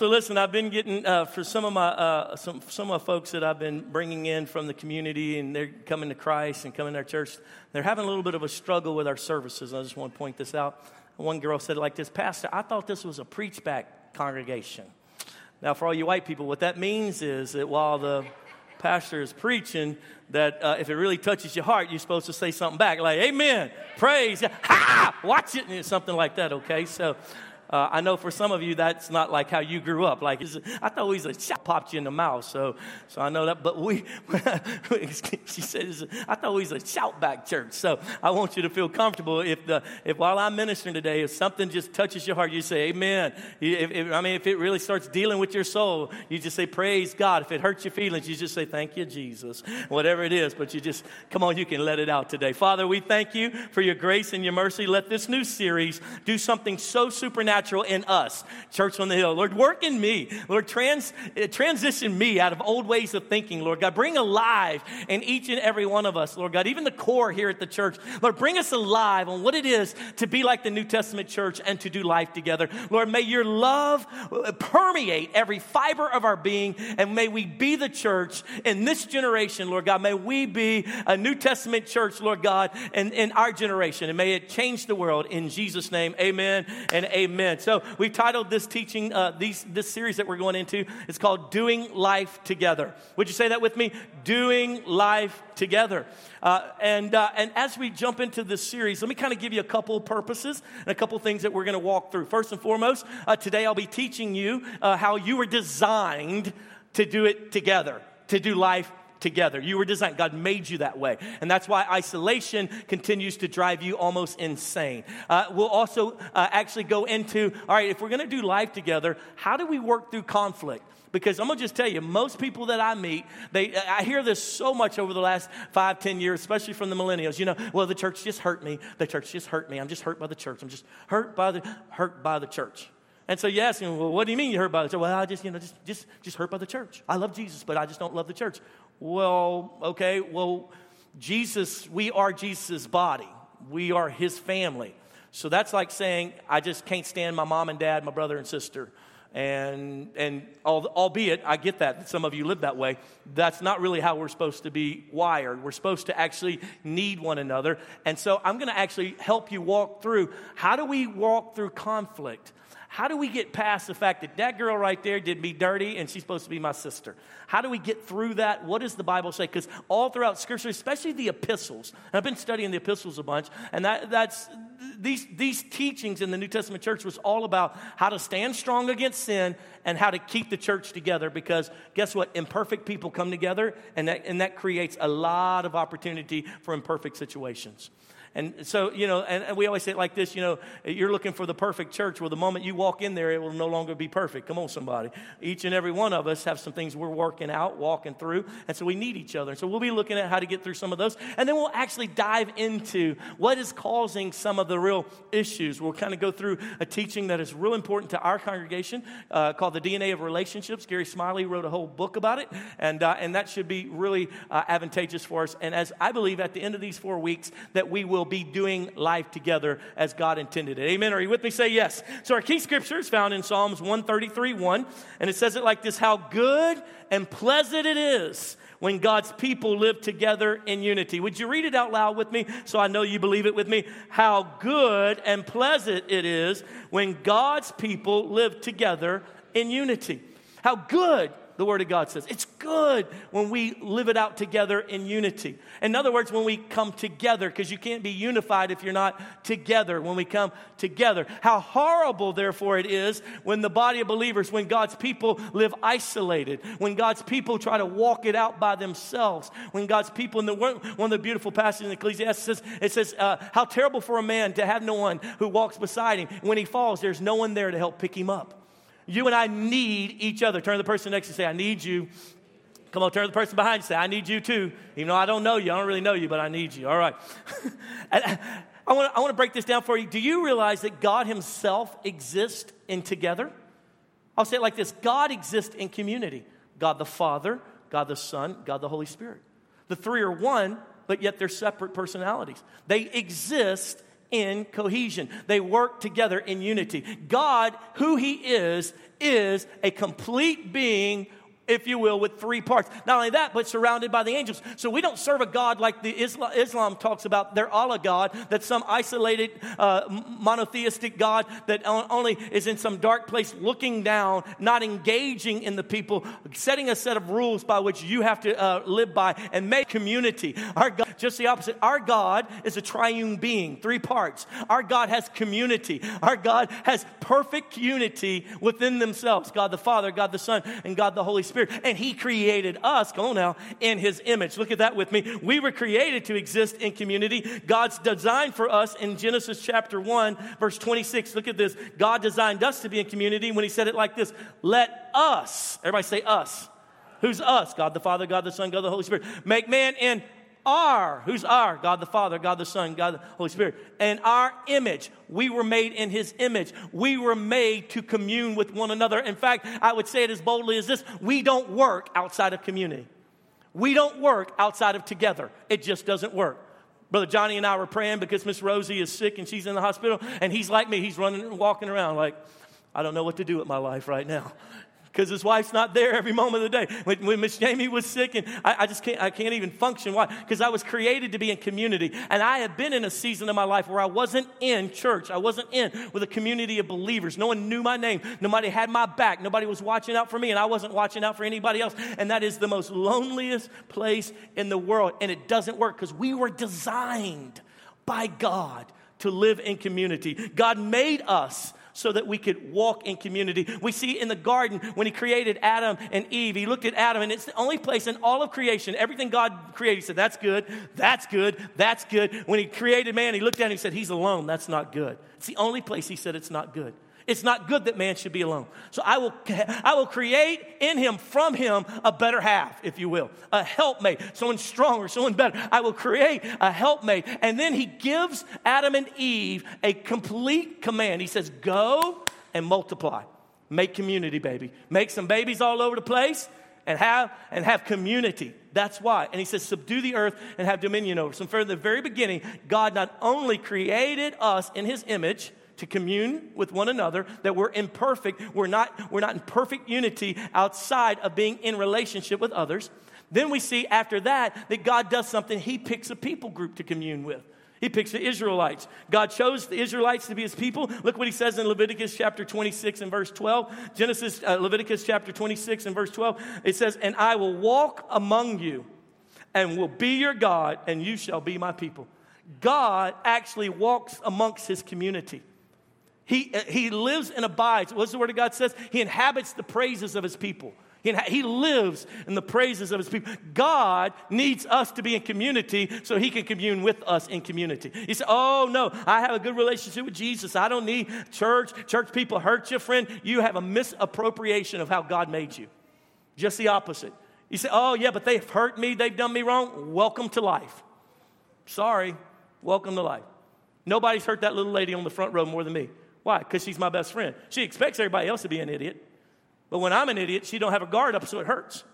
So listen, I've been getting uh, for some of my uh, some some of my folks that I've been bringing in from the community, and they're coming to Christ and coming to our church. They're having a little bit of a struggle with our services. I just want to point this out. One girl said like this, Pastor, I thought this was a preach back congregation. Now, for all you white people, what that means is that while the pastor is preaching, that uh, if it really touches your heart, you're supposed to say something back, like "Amen," praise, ha, watch it, and something like that. Okay, so uh, I know for some of you that's not like how you grew up. Like I thought we was a shot popped you in the mouth, so so I know that. But we, she said, I thought we was a shout back church. So I want you to feel comfortable. If the if while I'm ministering today, if something just touches your heart, you say Amen. If, if, I mean, if it really starts dealing with your soul, you just say Praise God. If it hurts your feelings, you just say Thank you, Jesus. Whatever it is, but you just come on, you can let it out today. Father, we thank you for your grace and your mercy. Let this new series do something so supernatural supernatural in us, Church on the Hill. Lord, work in me. Lord, trans, uh, transition me out of old ways of thinking, Lord God. Bring alive in each and every one of us, Lord God, even the core here at the church. Lord, bring us alive on what it is to be like the New Testament church and to do life together. Lord, may your love uh, permeate every fiber of our being, and may we be the church in this generation, Lord God. May we be a New Testament church, Lord God, in, in our generation, and may it change the world. In Jesus' name, amen and amen. Amen. So we've titled this teaching, uh, these, this series that we're going into, it's called Doing Life Together. Would you say that with me? Doing Life Together. Uh, and, uh, and as we jump into this series, let me kind of give you a couple purposes and a couple things that we're going to walk through. First and foremost, uh, today I'll be teaching you uh, how you were designed to do it together, to do life together. You were designed, God made you that way. And that's why isolation continues to drive you almost insane. Uh, we'll also uh, actually go into all right, if we're going to do life together, how do we work through conflict? Because I'm gonna just tell you, most people that I meet, they I hear this so much over the last five, ten years, especially from the millennials. You know, well, the church just hurt me. The church just hurt me. I'm just hurt by the church. I'm just hurt by the hurt by the church. And so you ask him, well, what do you mean you hurt by the church? Well, I just, you know, just, just, just hurt by the church. I love Jesus, but I just don't love the church. Well, okay, well, Jesus, we are Jesus' body, we are his family. So that's like saying, I just can't stand my mom and dad, my brother and sister. And, and albeit, I get that, some of you live that way, that's not really how we're supposed to be wired. We're supposed to actually need one another. And so I'm going to actually help you walk through how do we walk through conflict? How do we get past the fact that that girl right there did me dirty and she's supposed to be my sister? How do we get through that? What does the Bible say? Because all throughout Scripture, especially the epistles, I've been studying the epistles a bunch, and that, that's these, these teachings in the New Testament church was all about how to stand strong against sin and how to keep the church together because guess what? Imperfect people come together, and that, and that creates a lot of opportunity for imperfect situations. And so, you know, and, and, we always say it like this, you know, you're looking for the perfect church. Well, the moment you walk in there, it will no longer be perfect. Come on, somebody. Each and every one of us have some things we're working out, walking through. And so we need each other. And so we'll be looking at how to get through some of those. And then we'll actually dive into what is causing some of the real issues. We'll kind of go through a teaching that is real important to our congregation uh, called The DNA of Relationships. Gary Smalley wrote a whole book about it. And, uh, and that should be really uh, advantageous for us. And as I believe at the end of these four weeks, that we will will be doing life together as God intended it. Amen. Are you with me? Say yes. So our key scripture is found in Psalms 133 1, and it says it like this How good and pleasant it is when God's people live together in unity. Would you read it out loud with me so I know you believe it with me? How good and pleasant it is when God's people live together in unity. How good the Word of God says. It's good when we live it out together in unity. In other words, when we come together, because you can't be unified if you're not together, when we come together. How horrible, therefore, it is when the body of believers, when God's people live isolated, when God's people try to walk it out by themselves, when God's people, in the, one of the beautiful passages in Ecclesiastes says, it says, uh, How terrible for a man to have no one who walks beside him. When he falls, there's no one there to help pick him up. You and I need each other. Turn to the person next to you and say, I need you. Come on, turn to the person behind you and say, I need you too. Even though I don't know you, I don't really know you, but I need you. All right. Uh, I want, to, I want to break this down for you. Do you realize that God Himself exists in together? I'll say it like this God exists in community God the Father, God the Son, God the Holy Spirit. The three are one, but yet they're separate personalities. They exist in cohesion. They work together in unity. God, who He is, is a complete being if you will, with three parts. Not only that, but surrounded by the angels. So we don't serve a God like the Islam, Islam talks about, their Allah God, that's some isolated uh, monotheistic God that only is in some dark place looking down, not engaging in the people, setting a set of rules by which you have to uh, live by and make community. Our God, just the opposite. Our God is a triune being, three parts. Our God has community. Our God has perfect unity within themselves God the Father, God the Son, and God the Holy Spirit. Spirit. And He created us, come on now, in His image. Look at that with me. We were created to exist in community. God's design for us in Genesis chapter 1, verse 26. Look at this. God designed us to be in community when He said it like this Let us, everybody say us. Who's us? God the Father, God the Son, God the Holy Spirit. Make man in our, who's our? God the Father, God the Son, God the Holy Spirit. And our image. We were made in His image. We were made to commune with one another. In fact, I would say it as boldly as this we don't work outside of community. We don't work outside of together. It just doesn't work. Brother Johnny and I were praying because Miss Rosie is sick and she's in the hospital, and he's like me. He's running and walking around like, I don't know what to do with my life right now because his wife's not there every moment of the day. When, when Miss Jamie was sick, and I, I, just can't, I can't even function. Why? Because I was created to be in community, and I had been in a season of my life where I wasn't in church. I wasn't in with a community of believers. No one knew my name. Nobody had my back. Nobody was watching out for me, and I wasn't watching out for anybody else. And that is the most loneliest place in the world, and it doesn't work because we were designed by God to live in community. God made us so that we could walk in community. We see in the garden when he created Adam and Eve, he looked at Adam, and it's the only place in all of creation, everything God created, he said, That's good, that's good, that's good. When he created man, he looked at him and he said, He's alone, that's not good. It's the only place he said it's not good. It's not good that man should be alone. So I will, I will create in him, from him, a better half, if you will, a helpmate, someone stronger, someone better. I will create a helpmate. And then he gives Adam and Eve a complete command. He says, Go and multiply. Make community, baby. Make some babies all over the place and have and have community. That's why. And he says, subdue the earth and have dominion over. So from the very beginning, God not only created us in his image, to commune with one another, that we're imperfect, we're not, we're not in perfect unity outside of being in relationship with others. Then we see after that that God does something, He picks a people group to commune with. He picks the Israelites. God chose the Israelites to be his people. Look what he says in Leviticus chapter 26 and verse 12. Genesis, uh, Leviticus chapter 26 and verse 12. It says, And I will walk among you and will be your God, and you shall be my people. God actually walks amongst his community. He, uh, he lives and abides. What's the word of God says? He inhabits the praises of his people. He, he lives in the praises of his people. God needs us to be in community so he can commune with us in community. He said, Oh, no, I have a good relationship with Jesus. I don't need church. Church people hurt you, friend. You have a misappropriation of how God made you. Just the opposite. You say, Oh, yeah, but they've hurt me. They've done me wrong. Welcome to life. Sorry. Welcome to life. Nobody's hurt that little lady on the front row more than me. Why? Because she's my best friend. She expects everybody else to be an idiot. But when I'm an idiot, she don't have a guard up, so it hurts.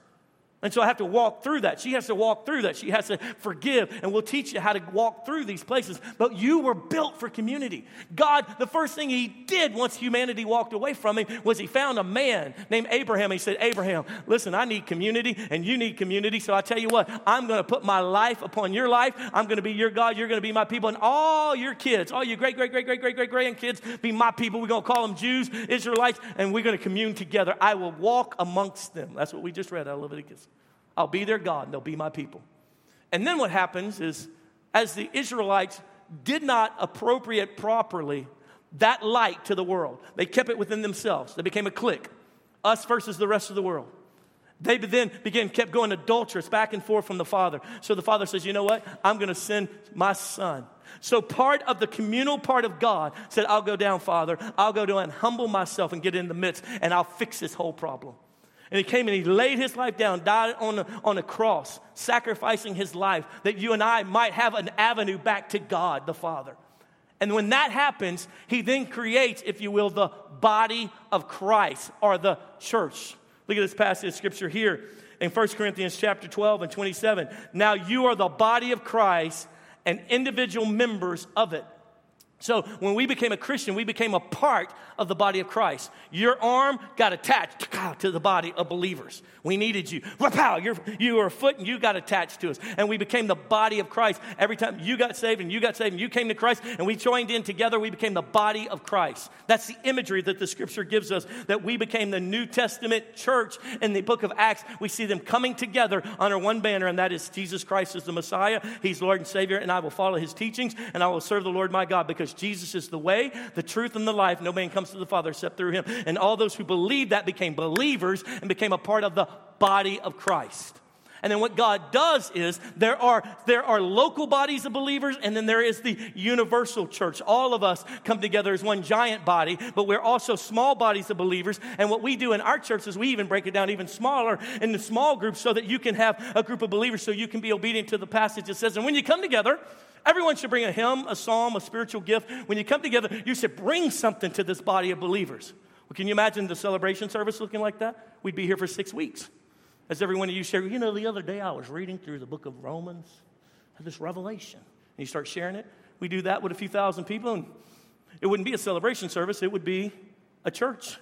And so I have to walk through that. She has to walk through that. She has to forgive, and we'll teach you how to walk through these places. But you were built for community. God, the first thing He did once humanity walked away from Him was He found a man named Abraham. He said, Abraham, listen, I need community, and you need community. So I tell you what, I'm going to put my life upon your life. I'm going to be your God. You're going to be my people. And all your kids, all your great, great, great, great, great, great grandkids, be my people. We're going to call them Jews, Israelites, and we're going to commune together. I will walk amongst them. That's what we just read out of Leviticus. I'll be their God, and they'll be my people. And then what happens is, as the Israelites did not appropriate properly that light to the world, they kept it within themselves. They became a clique, us versus the rest of the world. They then began, kept going adulterous back and forth from the Father. So the Father says, You know what? I'm going to send my Son. So part of the communal part of God said, I'll go down, Father. I'll go down and humble myself and get in the midst, and I'll fix this whole problem. And he came and he laid his life down, died on a, on a cross, sacrificing his life that you and I might have an avenue back to God the Father. And when that happens, he then creates, if you will, the body of Christ or the church. Look at this passage of scripture here in 1 Corinthians chapter 12 and 27. Now you are the body of Christ and individual members of it. So when we became a Christian, we became a part of the body of Christ. Your arm got attached to the body of believers. We needed you. Rapow, you're, you were a foot and you got attached to us. And we became the body of Christ. Every time you got saved and you got saved and you came to Christ and we joined in together, we became the body of Christ. That's the imagery that the scripture gives us that we became the New Testament church in the book of Acts. We see them coming together under one banner, and that is Jesus Christ is the Messiah. He's Lord and Savior, and I will follow his teachings and I will serve the Lord my God because Jesus is the way, the truth, and the life. No man comes to the Father except through him. And all those who believed that became believers and became a part of the body of Christ. And then what God does is there are, there are local bodies of believers, and then there is the universal church. All of us come together as one giant body, but we're also small bodies of believers. And what we do in our church is we even break it down even smaller into small groups so that you can have a group of believers so you can be obedient to the passage. It says, and when you come together, Everyone should bring a hymn, a psalm, a spiritual gift. When you come together, you should bring something to this body of believers. Well, can you imagine the celebration service looking like that? We'd be here for six weeks. As every one of you share, you know, the other day I was reading through the book of Romans, this revelation. And you start sharing it. We do that with a few thousand people, and it wouldn't be a celebration service, it would be a church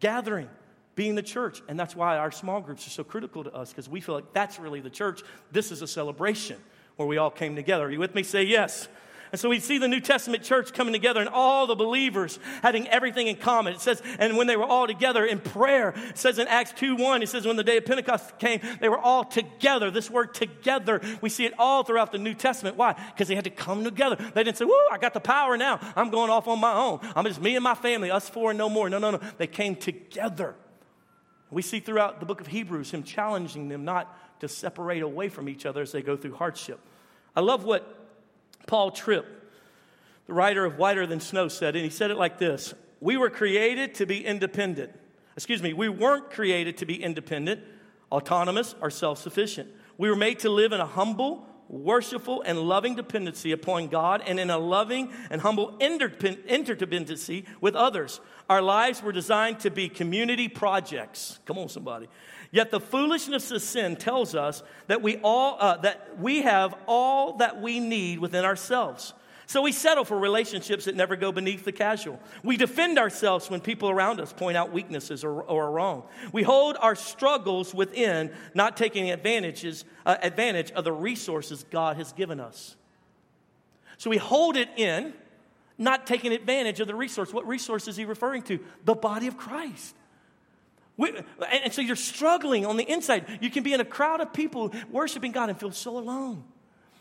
gathering, being the church. And that's why our small groups are so critical to us, because we feel like that's really the church. This is a celebration where we all came together. Are you with me? Say yes. And so we see the New Testament church coming together and all the believers having everything in common. It says, and when they were all together in prayer, it says in Acts 2 1, it says, when the day of Pentecost came, they were all together. This word together, we see it all throughout the New Testament. Why? Because they had to come together. They didn't say, Woo, I got the power now. I'm going off on my own. I'm just me and my family, us four and no more. No, no, no. They came together. We see throughout the book of Hebrews him challenging them not to separate away from each other as they go through hardship. I love what Paul Tripp, the writer of Whiter Than Snow, said, and he said it like this We were created to be independent. Excuse me, we weren't created to be independent, autonomous, or self sufficient. We were made to live in a humble, worshipful, and loving dependency upon God and in a loving and humble interdependency with others. Our lives were designed to be community projects. Come on, somebody. Yet the foolishness of sin tells us that we all uh, that we have all that we need within ourselves. So we settle for relationships that never go beneath the casual. We defend ourselves when people around us point out weaknesses or, or are wrong. We hold our struggles within, not taking advantages, uh, advantage of the resources God has given us. So we hold it in, not taking advantage of the resource. What resource is he referring to? The body of Christ. We, and so you're struggling on the inside. You can be in a crowd of people worshiping God and feel so alone.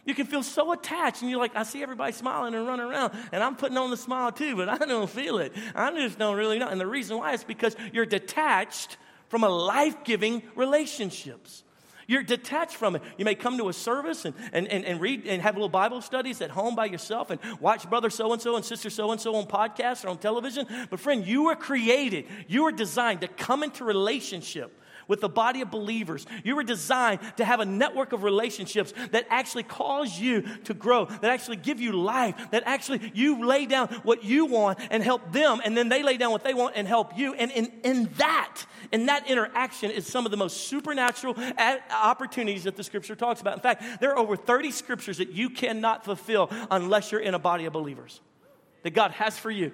You can feel so attached, and you're like, I see everybody smiling and running around, and I'm putting on the smile too, but I don't feel it. I just don't really know. And the reason why is because you're detached from a life giving relationships. You're detached from it. You may come to a service and, and, and, and read and have a little Bible studies at home by yourself and watch brother so and so and sister so and so on podcasts or on television. But, friend, you were created, you were designed to come into relationship with the body of believers. You were designed to have a network of relationships that actually cause you to grow, that actually give you life, that actually you lay down what you want and help them, and then they lay down what they want and help you. And in, in that, in that interaction is some of the most supernatural opportunities that the scripture talks about. In fact, there are over 30 scriptures that you cannot fulfill unless you're in a body of believers that God has for you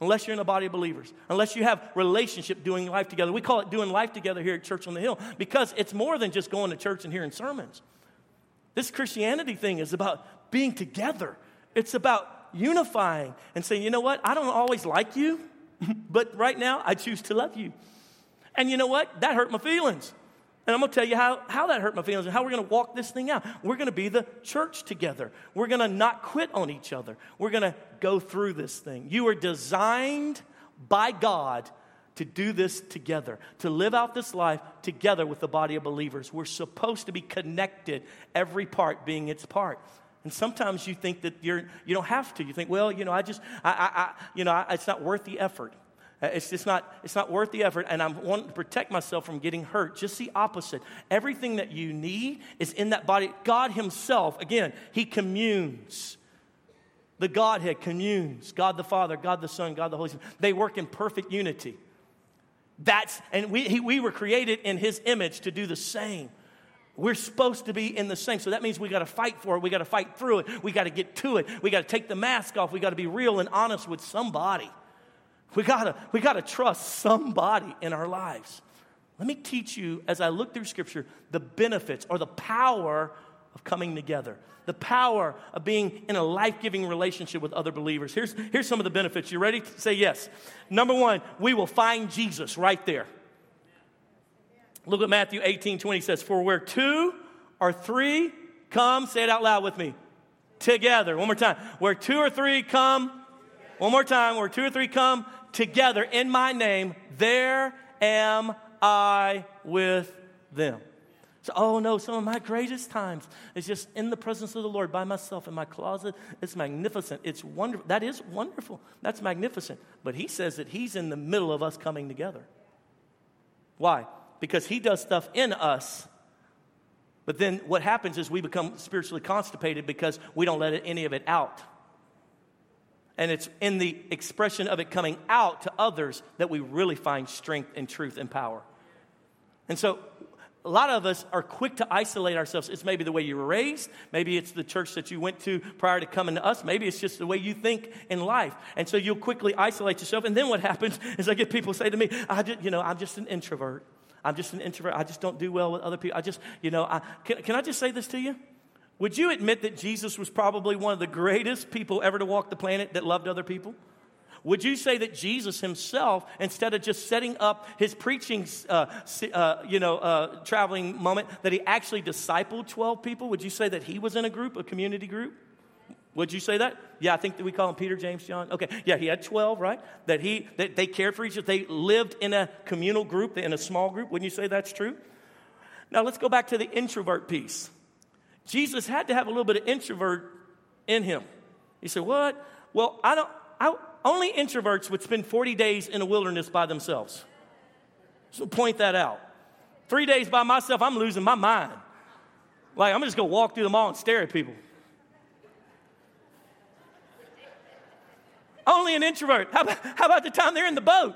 unless you're in a body of believers, unless you have relationship doing life together. We call it doing life together here at Church on the Hill because it's more than just going to church and hearing sermons. This Christianity thing is about being together. It's about unifying and saying, you know what, I don't always like you, but right now I choose to love you. And you know what? That hurt my feelings. And I'm going to tell you how, how that hurt my feelings and how we're going to walk this thing out. We're going to be the church together. We're going to not quit on each other. We're going to go through this thing. You are designed by God to do this together, to live out this life together with the body of believers. We're supposed to be connected, every part being its part. And sometimes you think that you're, you don't have to. You think, well, you know, I just, I, I, I you know, I, it's not worth the effort. Uh, it's just not, it's not worth the effort, and I want to protect myself from getting hurt. Just the opposite. Everything that you need is in that body. God Himself, again, He communes. The Godhead communes. God the Father, God the Son, God the Holy Spirit. They work in perfect unity. That's, and we, he, we were created in His image to do the same. We're supposed to be in the same. So that means we got to fight for it. We got to fight through it. We got to get to it. We got to take the mask off. We got to be real and honest with somebody. We got to we got to trust somebody in our lives. Let me teach you as I look through scripture the benefits or the power of coming together. The power of being in a life-giving relationship with other believers. Here's here's some of the benefits. You ready to say yes? Number 1, we will find Jesus right there. Look at Matthew 18 20 says, For where two or three come, say it out loud with me, together. One more time. Where two or three come, one more time. Where two or three come together in my name, there am I with them. So, oh no, some of my greatest times is just in the presence of the Lord by myself in my closet. It's magnificent. It's wonderful. That is wonderful. That's magnificent. But he says that he's in the middle of us coming together. Why? because He does stuff in us. But then what happens is we become spiritually constipated because we don't let any of it out. And it's in the expression of it coming out to others that we really find strength and truth and power. And so a lot of us are quick to isolate ourselves. It's maybe the way you were raised. Maybe it's the church that you went to prior to coming to us. Maybe it's just the way you think in life. And so you'll quickly isolate yourself. And then what happens is I get people say to me, I just, you know, I'm just an introvert. I'm just an introvert. I just don't do well with other people. I just, you know, I, can, can I just say this to you? Would you admit that Jesus was probably one of the greatest people ever to walk the planet that loved other people? Would you say that Jesus himself, instead of just setting up his preaching, uh, uh, you know, uh, traveling moment, that he actually discipled 12 people? Would you say that he was in a group, a community group? Would you say that? Yeah, I think that we call him Peter, James, John. Okay, yeah, he had 12, right? That he that they cared for each other. They lived in a communal group, in a small group. Wouldn't you say that's true? Now let's go back to the introvert piece. Jesus had to have a little bit of introvert in him. He said, What? Well, I don't I, only introverts would spend 40 days in a wilderness by themselves. So point that out. Three days by myself, I'm losing my mind. Like I'm just gonna walk through the mall and stare at people. Only an introvert. How about, how about the time they're in the boat?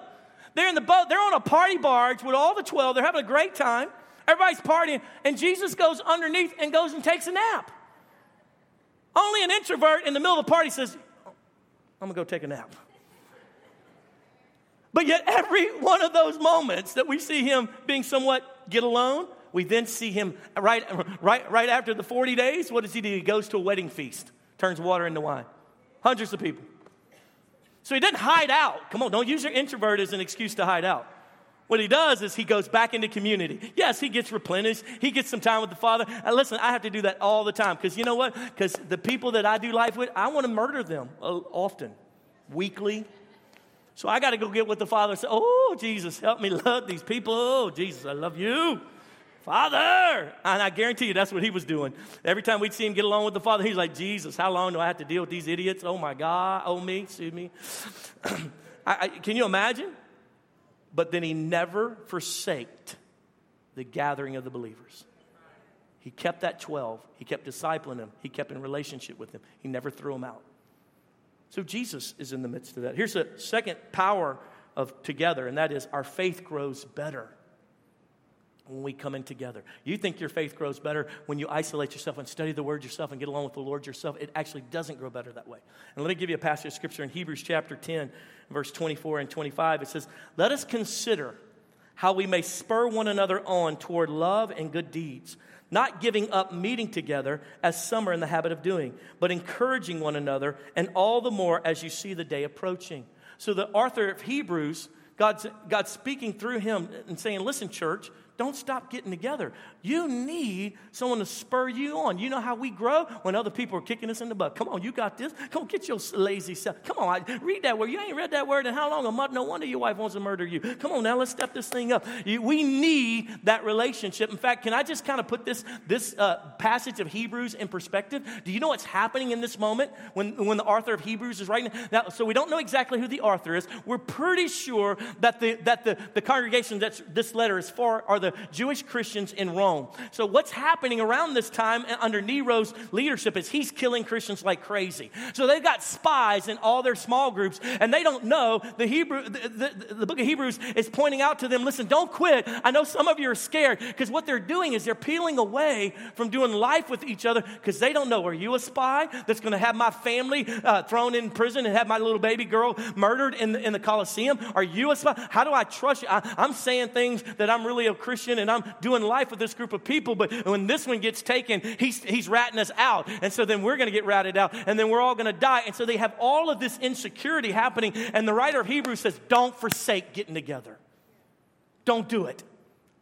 They're in the boat, they're on a party barge with all the 12, they're having a great time. Everybody's partying, and Jesus goes underneath and goes and takes a nap. Only an introvert in the middle of a party says, I'm gonna go take a nap. But yet, every one of those moments that we see him being somewhat get alone, we then see him right, right, right after the 40 days. What does he do? He goes to a wedding feast, turns water into wine. Hundreds of people. So he didn't hide out. Come on, don't use your introvert as an excuse to hide out. What he does is he goes back into community. Yes, he gets replenished. He gets some time with the Father. And listen, I have to do that all the time because you know what? Because the people that I do life with, I want to murder them uh, often, weekly. So I got to go get with the Father and say, Oh, Jesus, help me love these people. Oh, Jesus, I love you. Father! And I guarantee you that's what he was doing. Every time we'd see him get along with the Father, he's like, Jesus, how long do I have to deal with these idiots? Oh my God, oh me, sue me. I, I, can you imagine? But then he never forsaked the gathering of the believers. He kept that 12. He kept discipling them. He kept in relationship with them. He never threw them out. So Jesus is in the midst of that. Here's a second power of together, and that is our faith grows better when we come in together. You think your faith grows better when you isolate yourself and study the word yourself and get along with the Lord yourself. It actually doesn't grow better that way. And let me give you a passage of scripture in Hebrews chapter 10, verse 24 and 25. It says, Let us consider how we may spur one another on toward love and good deeds, not giving up meeting together as some are in the habit of doing, but encouraging one another, and all the more as you see the day approaching. So the author of Hebrews, God's, God's speaking through him and saying, Listen, church, don't stop getting together. You need someone to spur you on. You know how we grow when other people are kicking us in the butt. Come on, you got this. Come on, get your lazy self. Come on, I, read that word. You ain't read that word in how long? A month? No wonder your wife wants to murder you. Come on, now let's step this thing up. You, we need that relationship. In fact, can I just kind of put this this uh, passage of Hebrews in perspective? Do you know what's happening in this moment when when the author of Hebrews is writing? Now, so we don't know exactly who the author is. We're pretty sure that the, that the, the congregation that this letter is for are the Jewish Christians in Rome. So, what's happening around this time under Nero's leadership is he's killing Christians like crazy. So, they've got spies in all their small groups, and they don't know. The, Hebrew, the, the, the book of Hebrews is pointing out to them listen, don't quit. I know some of you are scared because what they're doing is they're peeling away from doing life with each other because they don't know are you a spy that's going to have my family uh, thrown in prison and have my little baby girl murdered in the, in the Coliseum? Are you a spy? How do I trust you? I, I'm saying things that I'm really a Christian and I'm doing life with this group of people, but when this one gets taken, he's, he's ratting us out. And so then we're going to get ratted out and then we're all going to die. And so they have all of this insecurity happening. And the writer of Hebrews says, don't forsake getting together. Don't do it.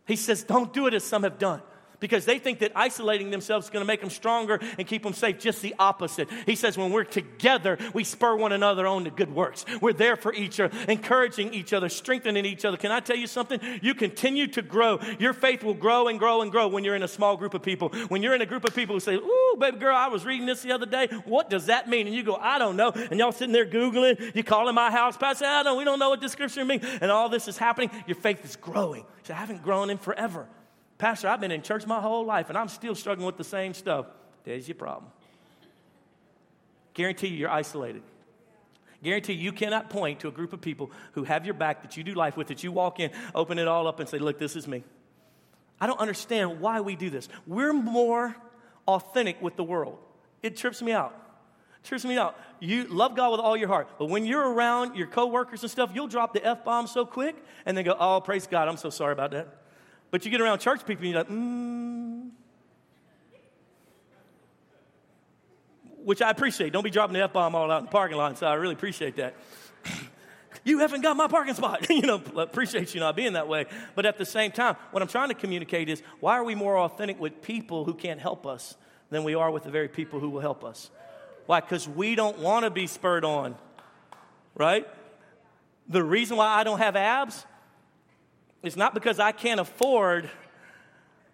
He says, don't do it as some have done because they think that isolating themselves is going to make them stronger and keep them safe. Just the opposite. He says, when we're together, we spur one another on to good works. We're there for each other, encouraging each other, strengthening each other. Can I tell you something? You continue to grow. Your faith will grow and grow and grow when you're in a small group of people. When you're in a group of people who say, Ooh, baby girl, I was reading this the other day. What does that mean? And you go, I don't know. And y'all sitting there Googling, you call in my house, Pastor, I don't, we don't know what this scripture means. And all this is happening. Your faith is growing. So I haven't grown in forever. Pastor, I've been in church my whole life and I'm still struggling with the same stuff. There's your problem. Guarantee you, you're isolated. Guarantee you cannot point to a group of people who have your back that you do life with, that you walk in, open it all up, and say, Look, this is me. I don't understand why we do this. We're more authentic with the world. It trips me out. It trips me out. You love God with all your heart, but when you're around your coworkers and stuff, you'll drop the F bomb so quick and then go, Oh, praise God, I'm so sorry about that. But you get around church people and you're like, mm. Which I appreciate. Don't be dropping the F bomb all out in the parking lot. So I really appreciate that. you haven't got my parking spot. you know, appreciate you not being that way. But at the same time, what I'm trying to communicate is why are we more authentic with people who can't help us than we are with the very people who will help us? Why? Because we don't want to be spurred on, right? The reason why I don't have abs it's not because I can't afford,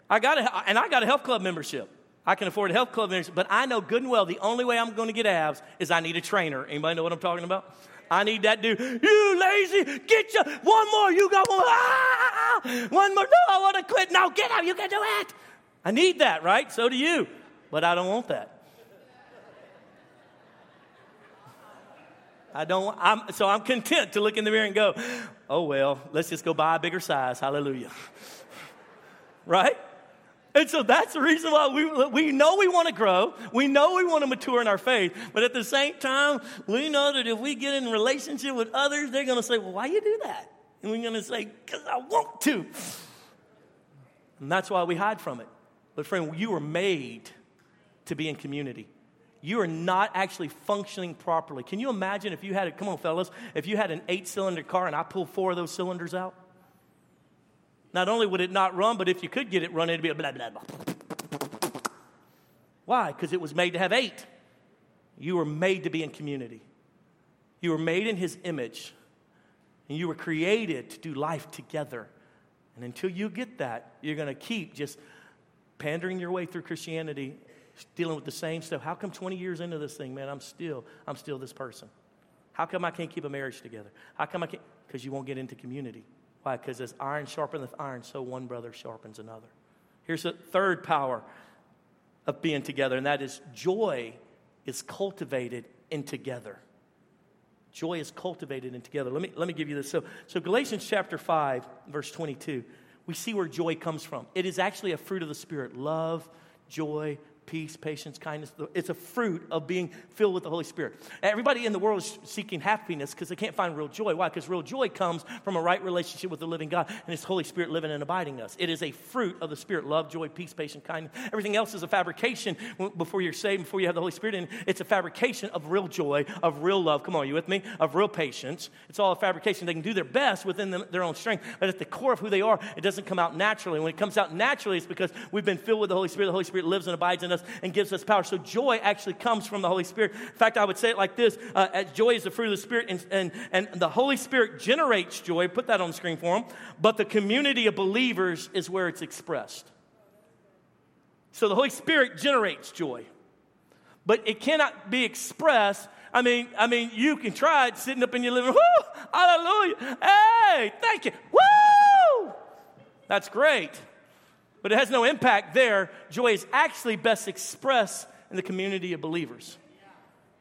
I got a, and I got a health club membership. I can afford a health club membership, but I know good and well the only way I'm going to get abs is I need a trainer. Anybody know what I'm talking about? I need that dude. You lazy, get you one more. You got one. Ah, one more. No, I want to quit. No, get out. You can do it. I need that, right? So do you. But I don't want that. I don't, I'm, so I'm content to look in the mirror and go, oh, well, let's just go buy a bigger size. Hallelujah. right? And so that's the reason why we, we know we want to grow. We know we want to mature in our faith. But at the same time, we know that if we get in relationship with others, they're going to say, well, why you do that? And we're going to say, because I want to. And that's why we hide from it. But friend, you were made to be in community you are not actually functioning properly. Can you imagine if you had, a, come on, fellas, if you had an eight cylinder car and I pulled four of those cylinders out? Not only would it not run, but if you could get it running, it'd be a blah, blah, blah. Why? Because it was made to have eight. You were made to be in community. You were made in His image, and you were created to do life together. And until you get that, you're going to keep just pandering your way through Christianity dealing with the same stuff. How come 20 years into this thing, man, I'm still, I'm still this person? How come I can't keep a marriage together? How come I can't? Because you won't get into community. Why? Because as iron sharpeneth iron, so one brother sharpens another. Here's the third power of being together, and that is joy is cultivated in together. Joy is cultivated in together. Let me, let me give you this. So, so Galatians chapter 5, verse 22, we see where joy comes from. It is actually a fruit of the Spirit love, joy, peace, patience, kindness. It's a fruit of being filled with the Holy Spirit. Everybody in the world is seeking happiness because they can't find real joy. Why? Because real joy comes from a right relationship with the living God and His Holy Spirit living and abiding us. It is a fruit of the Spirit love, joy, peace, patience, kindness. Everything else is a fabrication before you're saved, before you have the Holy Spirit. And it's a fabrication of real joy, of real love. Come on, you with me? Of real patience. It's all a fabrication. They can do their best within them, their own strength, but at the core of who they are, it doesn't come out naturally. When it comes out naturally, it's because we've been filled with the Holy Spirit. The Holy Spirit lives and abides in us us and gives us power. So joy actually comes from the Holy Spirit. In fact, I would say it like this uh, joy is the fruit of the Spirit, and, and, and the Holy Spirit generates joy. Put that on the screen for them. But the community of believers is where it's expressed. So the Holy Spirit generates joy, but it cannot be expressed I mean, I mean, you can try it sitting up in your living room. Hallelujah. Hey, thank you. Woo! That's great. But it has no impact there. Joy is actually best expressed in the community of believers.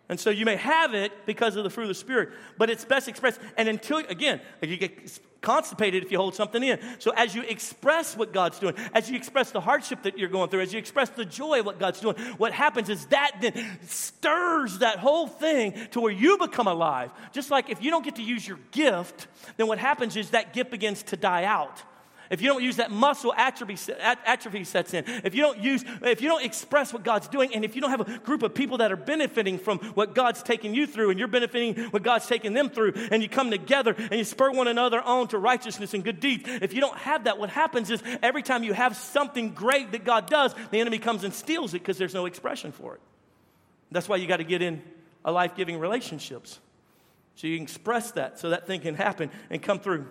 And so you may have it because of the fruit of the Spirit, but it's best expressed. And until, again, you get constipated if you hold something in. So as you express what God's doing, as you express the hardship that you're going through, as you express the joy of what God's doing, what happens is that then stirs that whole thing to where you become alive. Just like if you don't get to use your gift, then what happens is that gift begins to die out. If you don't use that muscle atrophy, atrophy sets in. If you don't use, if you don't express what God's doing, and if you don't have a group of people that are benefiting from what God's taking you through, and you're benefiting what God's taking them through, and you come together and you spur one another on to righteousness and good deeds. If you don't have that, what happens is every time you have something great that God does, the enemy comes and steals it because there's no expression for it. That's why you got to get in a life-giving relationships. So you can express that so that thing can happen and come through.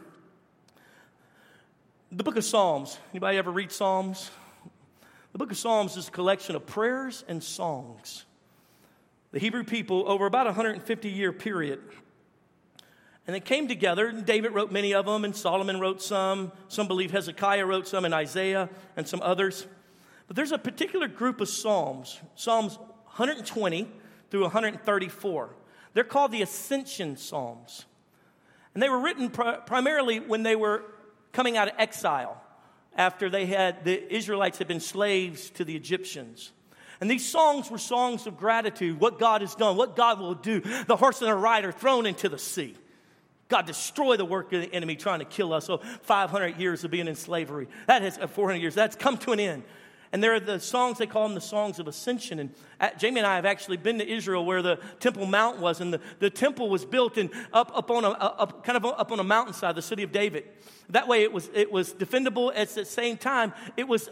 The book of Psalms. Anybody ever read Psalms? The book of Psalms is a collection of prayers and songs. The Hebrew people, over about a 150 year period, and they came together. And David wrote many of them, and Solomon wrote some. Some believe Hezekiah wrote some, and Isaiah, and some others. But there's a particular group of Psalms, Psalms 120 through 134. They're called the Ascension Psalms. And they were written pr- primarily when they were coming out of exile after they had the Israelites had been slaves to the Egyptians. And these songs were songs of gratitude, what God has done, what God will do. The horse and the rider thrown into the sea. God destroy the work of the enemy trying to kill us. So 500 years of being in slavery. That has uh, 400 years. That's come to an end. And there are the songs, they call them the songs of ascension. And uh, Jamie and I have actually been to Israel where the Temple Mount was. And the, the temple was built in, up, up on a, up, kind of up on a mountainside, the city of David. That way it was, it was defendable. At the same time, it was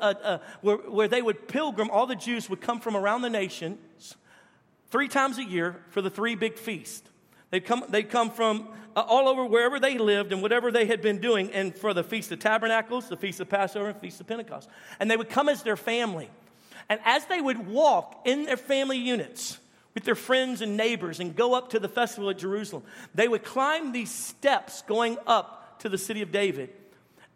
where, where they would pilgrim, all the Jews would come from around the nations three times a year for the three big feasts. They'd come, they'd come from uh, all over wherever they lived and whatever they had been doing, and for the Feast of Tabernacles, the Feast of Passover, and Feast of Pentecost. And they would come as their family. And as they would walk in their family units with their friends and neighbors and go up to the festival at Jerusalem, they would climb these steps going up to the city of David.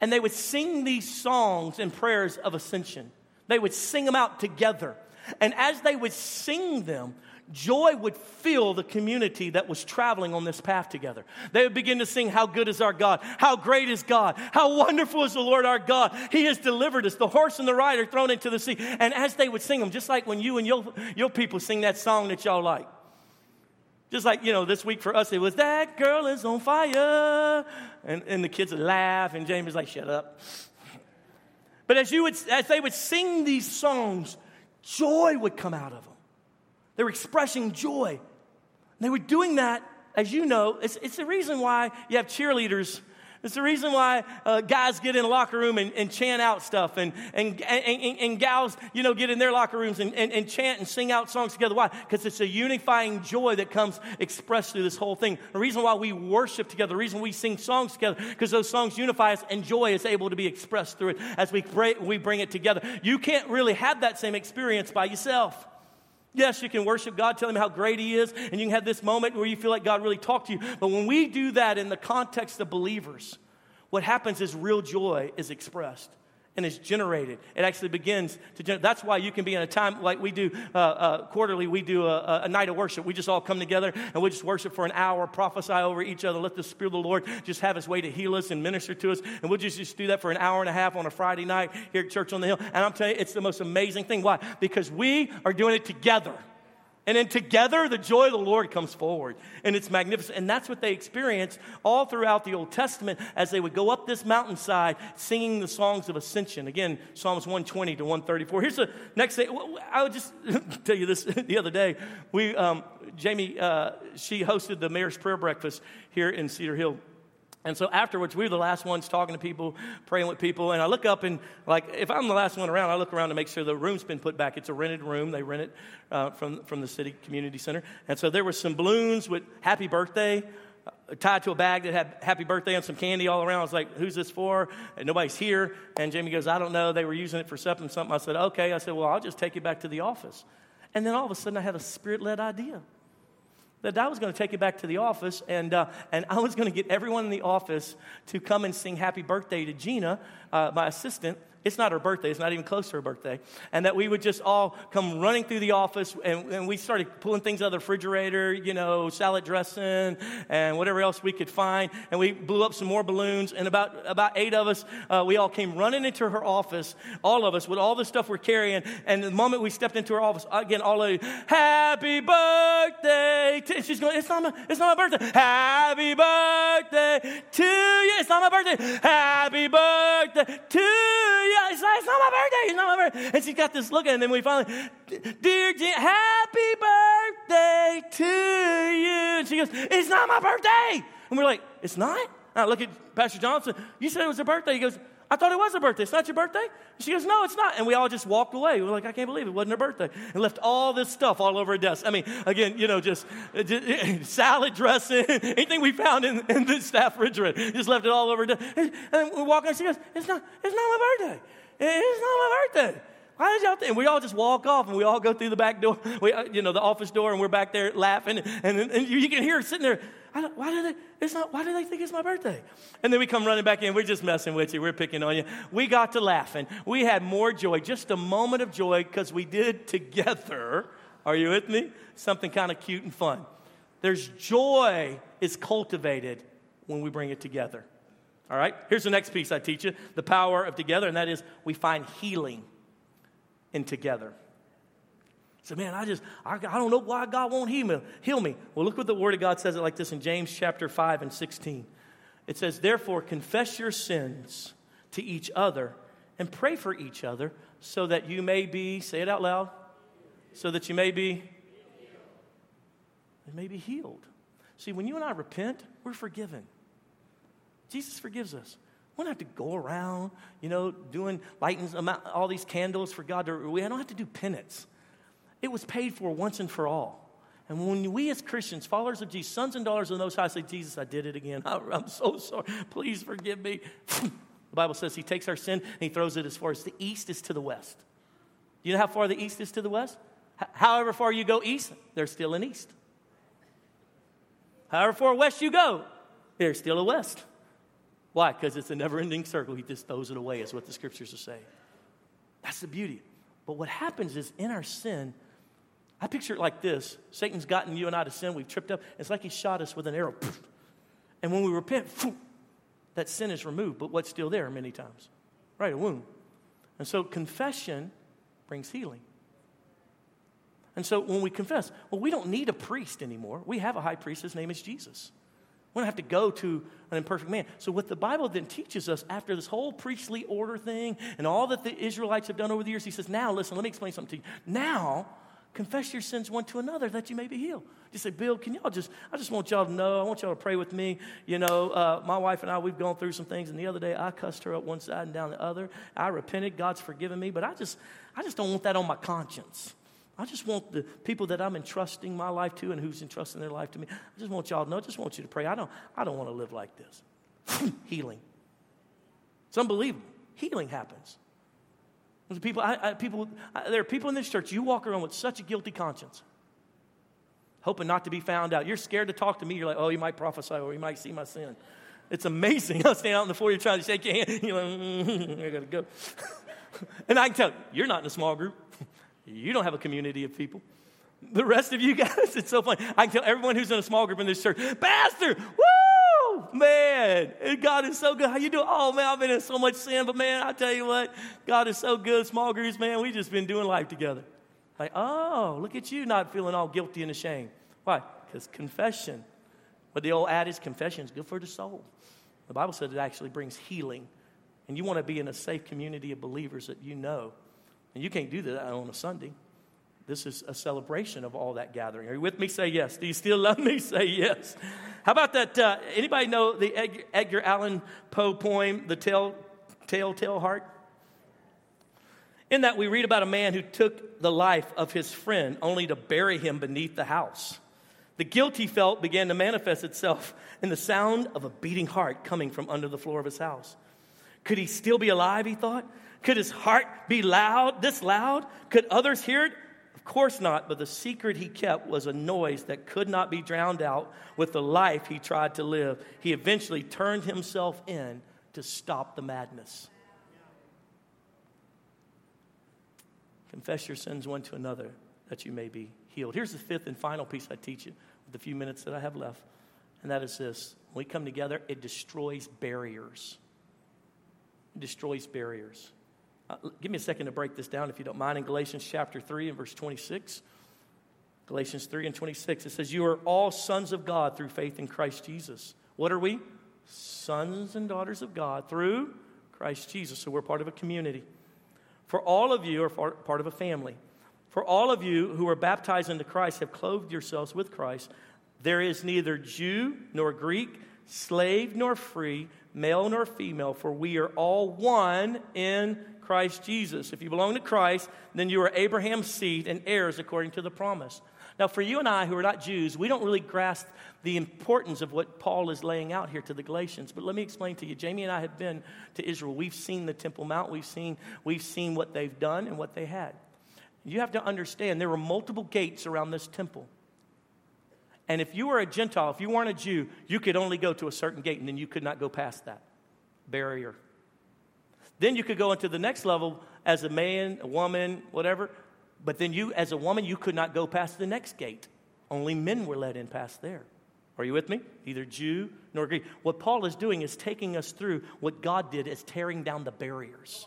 And they would sing these songs and prayers of ascension. They would sing them out together. And as they would sing them, joy would fill the community that was traveling on this path together. They would begin to sing, How good is our God? How great is God? How wonderful is the Lord our God? He has delivered us, the horse and the rider thrown into the sea. And as they would sing them, just like when you and your, your people sing that song that y'all like. Just like, you know, this week for us, it was, That girl is on fire. And, and the kids would laugh, and James was like, Shut up. But as, you would, as they would sing these songs, joy would come out of them. They were expressing joy. They were doing that, as you know, it's, it's the reason why you have cheerleaders. It's the reason why uh, guys get in the locker room and, and chant out stuff, and, and, and, and, gals, you know, get in their locker rooms and, and, and chant and sing out songs together. Why? Because it's a unifying joy that comes expressed through this whole thing. The reason why we worship together, the reason we sing songs together, because those songs unify us, and joy is able to be expressed through it as we, pray, we bring it together. You can't really have that same experience by yourself. Yes, you can worship God, tell Him how great He is, and you can have this moment where you feel like God really talked to you. But when we do that in the context of believers, what happens is real joy is expressed and is generated. It actually begins to generate. That's why you can be in a time like we do uh, uh, quarterly, we do a, a, night of worship. We just all come together and we just worship for an hour, prophesy over each other, let the Spirit of the Lord just have His way to heal us and minister to us. And we'll just, just do that for an hour and a half on a Friday night here at Church on the Hill. And I'm telling you, it's the most amazing thing. Why? Because we are doing it together. And then together, the joy of the Lord comes forward. And it's magnificent. And that's what they experienced all throughout the Old Testament as they would go up this mountainside singing the songs of ascension. Again, Psalms 120 to 134. Here's the next thing. I would just tell you this the other day. We, um, Jamie, uh, she hosted the mayor's prayer breakfast here in Cedar Hill. And so afterwards, we were the last ones talking to people, praying with people. And I look up and, like, if I'm the last one around, I look around to make sure the room's been put back. It's a rented room. They rent it uh, from, from the city community center. And so there were some balloons with happy birthday uh, tied to a bag that had happy birthday and some candy all around. I was like, who's this for? And nobody's here. And Jamie goes, I don't know. They were using it for something, something. I said, okay. I said, well, I'll just take you back to the office. And then all of a sudden, I had a spirit led idea. That I was going to take it back to the office and, uh, and I was going to get everyone in the office to come and sing happy birthday to Gina, uh, my assistant, it's not her birthday, it's not even close to her birthday. And that we would just all come running through the office and, and we started pulling things out of the refrigerator, you know, salad dressing and whatever else we could find. And we blew up some more balloons. And about, about eight of us, uh, we all came running into her office, all of us, with all the stuff we're carrying. And the moment we stepped into her office, again, all of you, happy birthday. To, she's going, it's not, my, it's not my birthday. Happy birthday to you. It's not my birthday. Happy birthday to you yeah, it's, it's not my birthday. It's not my birthday. And she's got this look at. And then we finally, dear Jean, happy birthday to you. And she goes, it's not my birthday. And we're like, it's not? And I look at Pastor Johnson. You said it was her birthday. He goes, I thought it was her birthday. It's not your birthday? She goes, No, it's not. And we all just walked away. We're like, I can't believe it wasn't her birthday. And left all this stuff all over her desk. I mean, again, you know, just, just salad dressing, anything we found in, in the staff refrigerator. Just left it all over her desk. And we're walking, she goes, It's not, it's not my birthday. It's not my birthday. Why did y'all think? And we all just walk off and we all go through the back door, we, uh, you know, the office door, and we're back there laughing. And, and, and you can hear her sitting there. Why do they? It's not. Why do they think it's my birthday? And then we come running back in. We're just messing with you. We're picking on you. We got to laughing. We had more joy, just a moment of joy, because we did together. Are you with me? Something kind of cute and fun. There's joy is cultivated when we bring it together. All right. Here's the next piece I teach you: the power of together, and that is we find healing in together. So, man, I just, I, I don't know why God won't heal me, heal me. Well, look what the Word of God says it like this in James chapter 5 and 16. It says, Therefore, confess your sins to each other and pray for each other so that you may be, say it out loud, so that you may be, may be healed. See, when you and I repent, we're forgiven. Jesus forgives us. We don't have to go around, you know, doing lighting all these candles for God. To, we don't have to do penance. It was paid for once and for all. And when we as Christians, followers of Jesus, sons and daughters of the Most High, say, Jesus, I did it again. I'm so sorry. Please forgive me. the Bible says he takes our sin and he throws it as far as the east is to the west. Do you know how far the east is to the west? H- however far you go east, there's still an east. However far west you go, there's still a west. Why? Because it's a never ending circle. He just throws it away, is what the scriptures are saying. That's the beauty. But what happens is in our sin, I picture it like this Satan's gotten you and I to sin. We've tripped up. It's like he shot us with an arrow. And when we repent, that sin is removed. But what's still there many times? Right, a wound. And so confession brings healing. And so when we confess, well, we don't need a priest anymore. We have a high priest. His name is Jesus. We don't have to go to an imperfect man. So, what the Bible then teaches us after this whole priestly order thing and all that the Israelites have done over the years, he says, Now, listen, let me explain something to you. Now, confess your sins one to another that you may be healed. Just say, Bill, can y'all just, I just want y'all to know, I want y'all to pray with me. You know, uh, my wife and I, we've gone through some things, and the other day I cussed her up one side and down the other. I repented, God's forgiven me, but I just, I just don't want that on my conscience. I just want the people that I'm entrusting my life to and who's entrusting their life to me. I just want y'all to know. I just want you to pray. I don't, I don't want to live like this. Healing. It's unbelievable. Healing happens. People, I, I, people, I, there are people in this church, you walk around with such a guilty conscience, hoping not to be found out. You're scared to talk to me. You're like, oh, you might prophesy or you might see my sin. It's amazing. I'll stand out in the you're trying to shake your hand. You're like, mm, I got to go. and I can tell, you're not in a small group. You don't have a community of people. The rest of you guys, it's so funny. I can tell everyone who's in a small group in this church, Pastor, woo, Oh, man, God is so good. How you doing? Oh man, I've been in so much sin, but man, I tell you what, God is so good. Small groups, man, we just been doing life together. Like, oh, look at you not feeling all guilty and ashamed. Why? Because confession. But the old adage, confession is good for the soul. The Bible says it actually brings healing. And you want to be in a safe community of believers that you know and you can't do that on a Sunday. This is a celebration of all that gathering. Are you with me? Say yes. Do you still love me? Say yes. How about that? Uh, anybody know the Edgar, Allan Poe poem, The Tell, Telltale Heart? In that, we read about a man who took the life of his friend only to bury him beneath the house. The guilt he felt began to manifest itself in the sound of a beating heart coming from under the floor of his house. Could he still be alive, he thought? Could his heart be loud, this loud? Could others hear it? Course not, but the secret he kept was a noise that could not be drowned out with the life he tried to live. He eventually turned himself in to stop the madness. Confess your sins one to another that you may be healed. Here's the fifth and final piece I teach you with the few minutes that I have left, and that is this. When we come together, it destroys barriers. It destroys barriers. Uh, give me a second to break this down, if you don't mind. In Galatians chapter 3 and verse 26, Galatians 3 and 26, it says, You are all sons of God through faith in Christ Jesus. What are we? Sons and daughters of God through Christ Jesus. So we're part of a community. For all of you are part of a family. For all of you who are baptized into Christ have clothed yourselves with Christ. There is neither Jew nor Greek, slave nor free, male nor female, for we are all one in Christ Jesus. If you belong to Christ, then you are Abraham's seed and heirs according to the promise. Now, for you and I who are not Jews, we don't really grasp the importance of what Paul is laying out here to the Galatians. But let me explain to you. Jamie and I have been to Israel. We've seen the Temple Mount, we've seen, we've seen what they've done and what they had. You have to understand there were multiple gates around this temple. And if you were a Gentile, if you weren't a Jew, you could only go to a certain gate and then you could not go past that barrier. Then you could go into the next level as a man, a woman, whatever. But then you, as a woman, you could not go past the next gate. Only men were let in past there. Are you with me? Neither Jew nor Greek. What Paul is doing is taking us through what God did is tearing down the barriers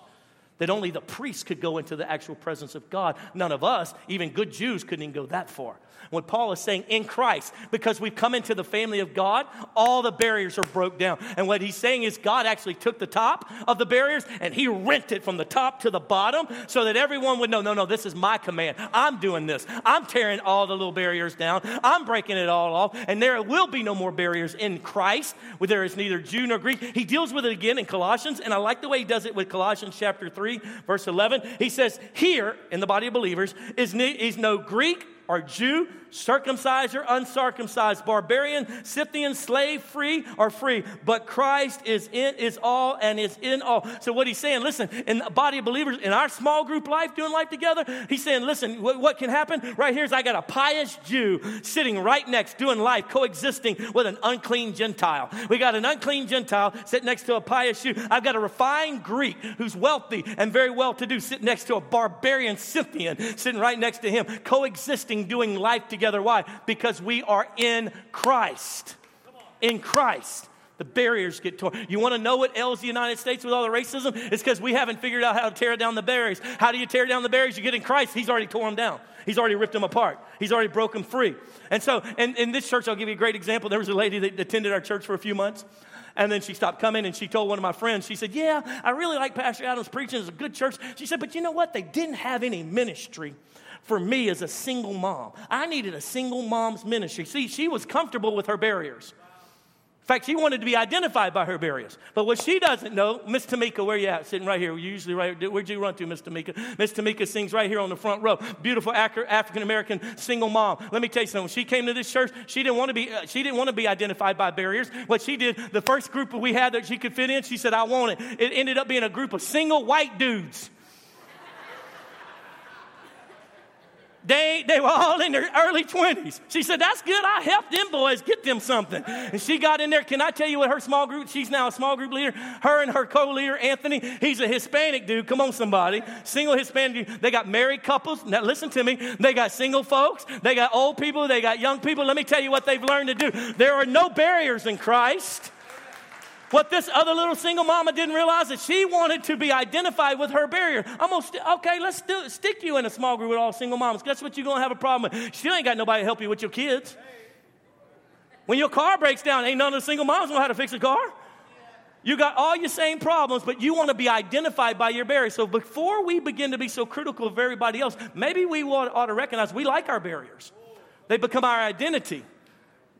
that only the priests could go into the actual presence of God. None of us, even good Jews, couldn't even go that far. What Paul is saying in Christ, because we've come into the family of God, all the barriers are broke down. And what he's saying is God actually took the top of the barriers and he rent it from the top to the bottom so that everyone would know, no, no, this is my command. I'm doing this. I'm tearing all the little barriers down. I'm breaking it all off. And there will be no more barriers in Christ where there is neither Jew nor Greek. He deals with it again in Colossians, and I like the way he does it with Colossians chapter 3 3, verse 11, he says, Here in the body of believers is, is no Greek or Jew, circumcised or uncircumcised, barbarian, Scythian, slave, free or free, but Christ is in is all and is in all. So what he's saying, listen, in the body of believers, in our small group life, doing life together, he's saying, listen, what, what can happen right here is I got a pious Jew sitting right next, doing life, coexisting with an unclean Gentile. We got an unclean Gentile sitting next to a pious Jew. I've got a refined Greek who's wealthy and very well to do sitting next to a barbarian Scythian sitting right next to him, coexisting, doing life together. Why? Because we are in Christ. In Christ. The barriers get torn. You want to know what ails the United States with all the racism? It's because we haven't figured out how to tear down the barriers. How do you tear down the barriers? You get in Christ. He's already torn them down. He's already ripped them apart. He's already broken free. And so, in, in this church, I'll give you a great example. There was a lady that attended our church for a few months. And then she stopped coming and she told one of my friends, she said, Yeah, I really like Pastor Adams preaching. It's a good church. She said, But you know what? They didn't have any ministry for me as a single mom. I needed a single mom's ministry. See, she was comfortable with her barriers. In fact, she wanted to be identified by her barriers. But what she doesn't know, Miss Tamika, where you at? Sitting right here. Usually right Where'd you run to, Miss Tamika? Miss Tamika sings right here on the front row. Beautiful African American single mom. Let me tell you something. She came to this church, she didn't want to be, uh, she didn't want to be identified by barriers. What she did, the first group we had that she could fit in, she said, I want it. It ended up being a group of single white dudes. They, they were all in their early 20s. She said, That's good. I helped them boys get them something. And she got in there. Can I tell you what her small group, she's now a small group leader. Her and her co leader, Anthony, he's a Hispanic dude. Come on, somebody. Single Hispanic dude. They got married couples. Now, listen to me. They got single folks. They got old people. They got young people. Let me tell you what they've learned to do. There are no barriers in Christ. What this other little single mama didn't realize is she wanted to be identified with her barrier. I'm gonna st- okay, let's do, stick you in a small group with all single moms. Guess what you're gonna have a problem with? She ain't got nobody to help you with your kids. When your car breaks down, ain't none of the single moms know how to fix a car. You got all your same problems, but you want to be identified by your barrier. So before we begin to be so critical of everybody else, maybe we ought to recognize we like our barriers. They become our identity.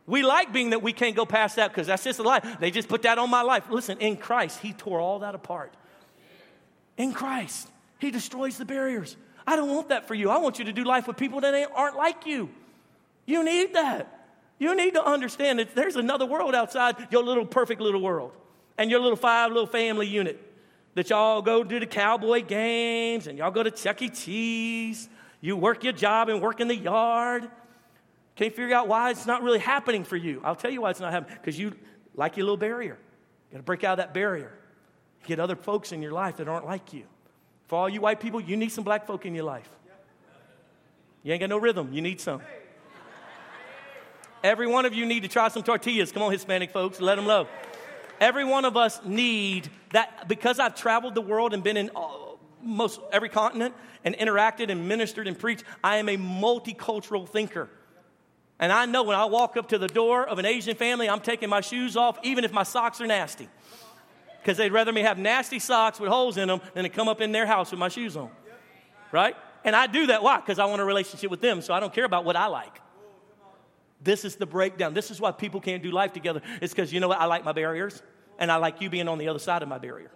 We like being that we can't go past that because that's just a lie. They just put that on my life. Listen, in Christ, He tore all that apart. In Christ, He destroys the barriers. I don't want that for you. I want you to do life with people that aren't like you. You need that. You need to understand that there's another world outside your little perfect little world and your little five little family unit that y'all go to the cowboy games and y'all go to Chuck E. Cheese You work your job and work in the yard. Can't figure out why it's not really happening for you. I'll tell you why it's not happening. Because you like your little barrier. You gotta break out of that barrier. Get other folks in your life that aren't like you. For all you white people, you need some black folk in your life. You ain't got no rhythm. You need some. Every one of you need to try some tortillas. Come on, Hispanic folks, let them know. Every one of us need that because I've traveled the world and been in most every continent and interacted and ministered and preached. I am a multicultural thinker. And I know when I walk up to the door of an Asian family, I'm taking my shoes off, even if my socks are nasty. Because they'd rather me have nasty socks with holes in them than to come up in their house with my shoes on. Right? And I do that. Why? Because I want a relationship with them, so I don't care about what I like. This is the breakdown. This is why people can't do life together. It's because you know what? I like my barriers, and I like you being on the other side of my barrier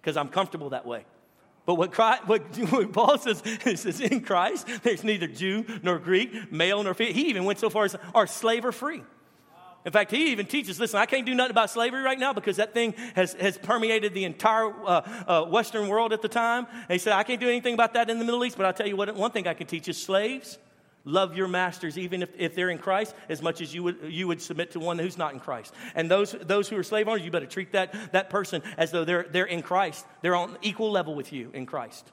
because I'm comfortable that way. But what, Christ, what, what, Paul says, says, in Christ, there's neither Jew nor Greek, male nor female. He even went so far as, are slave or free. In fact, he even teaches, listen, I can't do nothing about slavery right now because that thing has, has permeated the entire uh, uh, Western world at the time. And he said, I can't do anything about that in the Middle East, but I'll tell you what, one thing I can teach is slaves Love your masters, even if, if they're in Christ, as much as you would, you would submit to one who's not in Christ. And those, those who are slave owners, you better treat that, that person as though they're, they're in Christ. They're on equal level with you in Christ.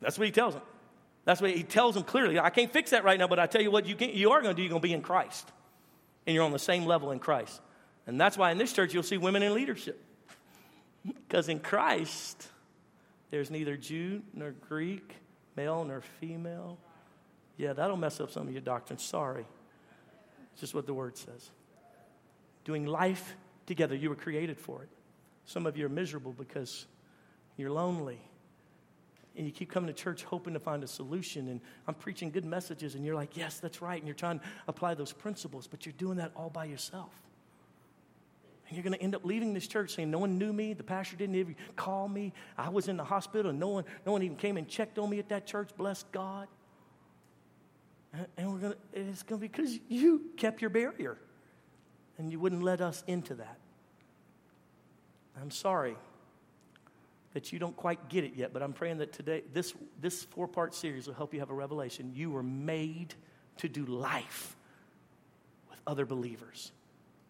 That's what he tells them. That's what he tells them clearly. I can't fix that right now, but I tell you what you, can, you are going to do. You're going to be in Christ. And you're on the same level in Christ. And that's why in this church you'll see women in leadership. Because in Christ, there's neither Jew nor Greek, male nor female, yeah, that'll mess up some of your doctrine. Sorry. It's just what the word says. Doing life together, you were created for it. Some of you are miserable because you're lonely. And you keep coming to church hoping to find a solution. And I'm preaching good messages, and you're like, yes, that's right. And you're trying to apply those principles, but you're doing that all by yourself. And you're going to end up leaving this church saying, No one knew me. The pastor didn't even call me. I was in the hospital, no one, no one even came and checked on me at that church. Bless God. And we're gonna, it's going to be because you kept your barrier and you wouldn't let us into that. I'm sorry that you don't quite get it yet, but I'm praying that today, this, this four part series will help you have a revelation. You were made to do life with other believers.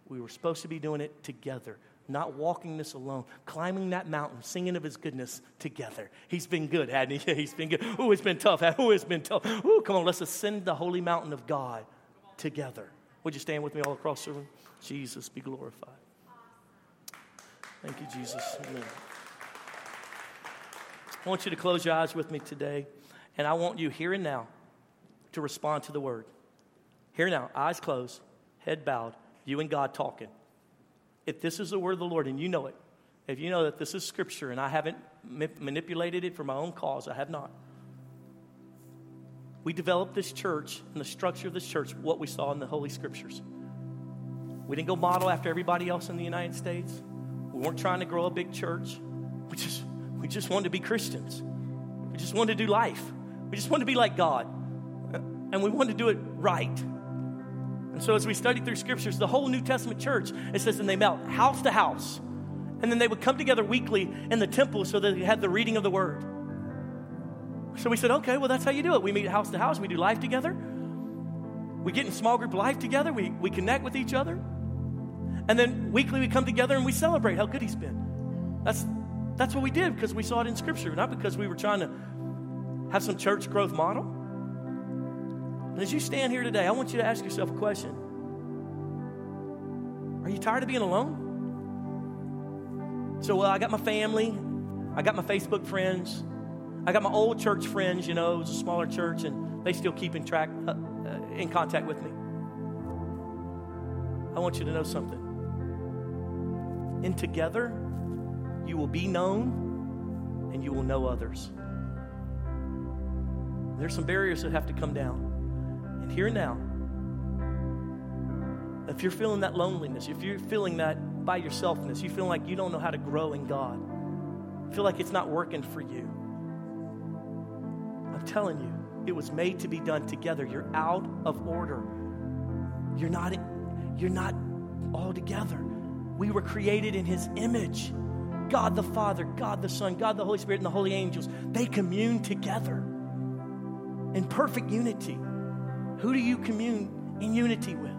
We were supposed to be doing it together not walking this alone, climbing that mountain, singing of his goodness together. He's been good, hadn't he? He's been good. Ooh, it's been tough. Ooh, it's been tough. Oh, come on, let's ascend the holy mountain of God together. Would you stand with me all across the room? Jesus be glorified. Thank you, Jesus. Amen. I want you to close your eyes with me today, and I want you here and now to respond to the word. Here and now, eyes closed, head bowed, you and God talking if this is the word of the Lord and you know it, if you know that this is scripture and I haven't ma- manipulated it for my own cause, I have not. We developed this church and the structure of this church, what we saw in the Holy Scriptures. We didn't go model after everybody else in the United States. We weren't trying to grow a big church. We just, we just wanted to be Christians. We just wanted to do life. We just wanted to be like God. And we wanted to do it right. And so, as we study through scriptures, the whole New Testament church, it says, and they met house to house. And then they would come together weekly in the temple so that they had the reading of the word. So we said, okay, well, that's how you do it. We meet house to house, we do life together. We get in small group life together, we, we connect with each other. And then weekly we come together and we celebrate how good he's been. That's, that's what we did because we saw it in scripture, not because we were trying to have some church growth model. And as you stand here today, I want you to ask yourself a question Are you tired of being alone? So, well, I got my family, I got my Facebook friends, I got my old church friends, you know, it was a smaller church, and they still keep in track, uh, uh, in contact with me. I want you to know something. In together, you will be known and you will know others. There's some barriers that have to come down. And here now, if you're feeling that loneliness, if you're feeling that by yourselfness, you feel like you don't know how to grow in God, feel like it's not working for you, I'm telling you, it was made to be done together. You're out of order. You're not, you're not all together. We were created in His image. God the Father, God the Son, God the Holy Spirit, and the holy angels, they commune together. in perfect unity. Who do you commune in unity with?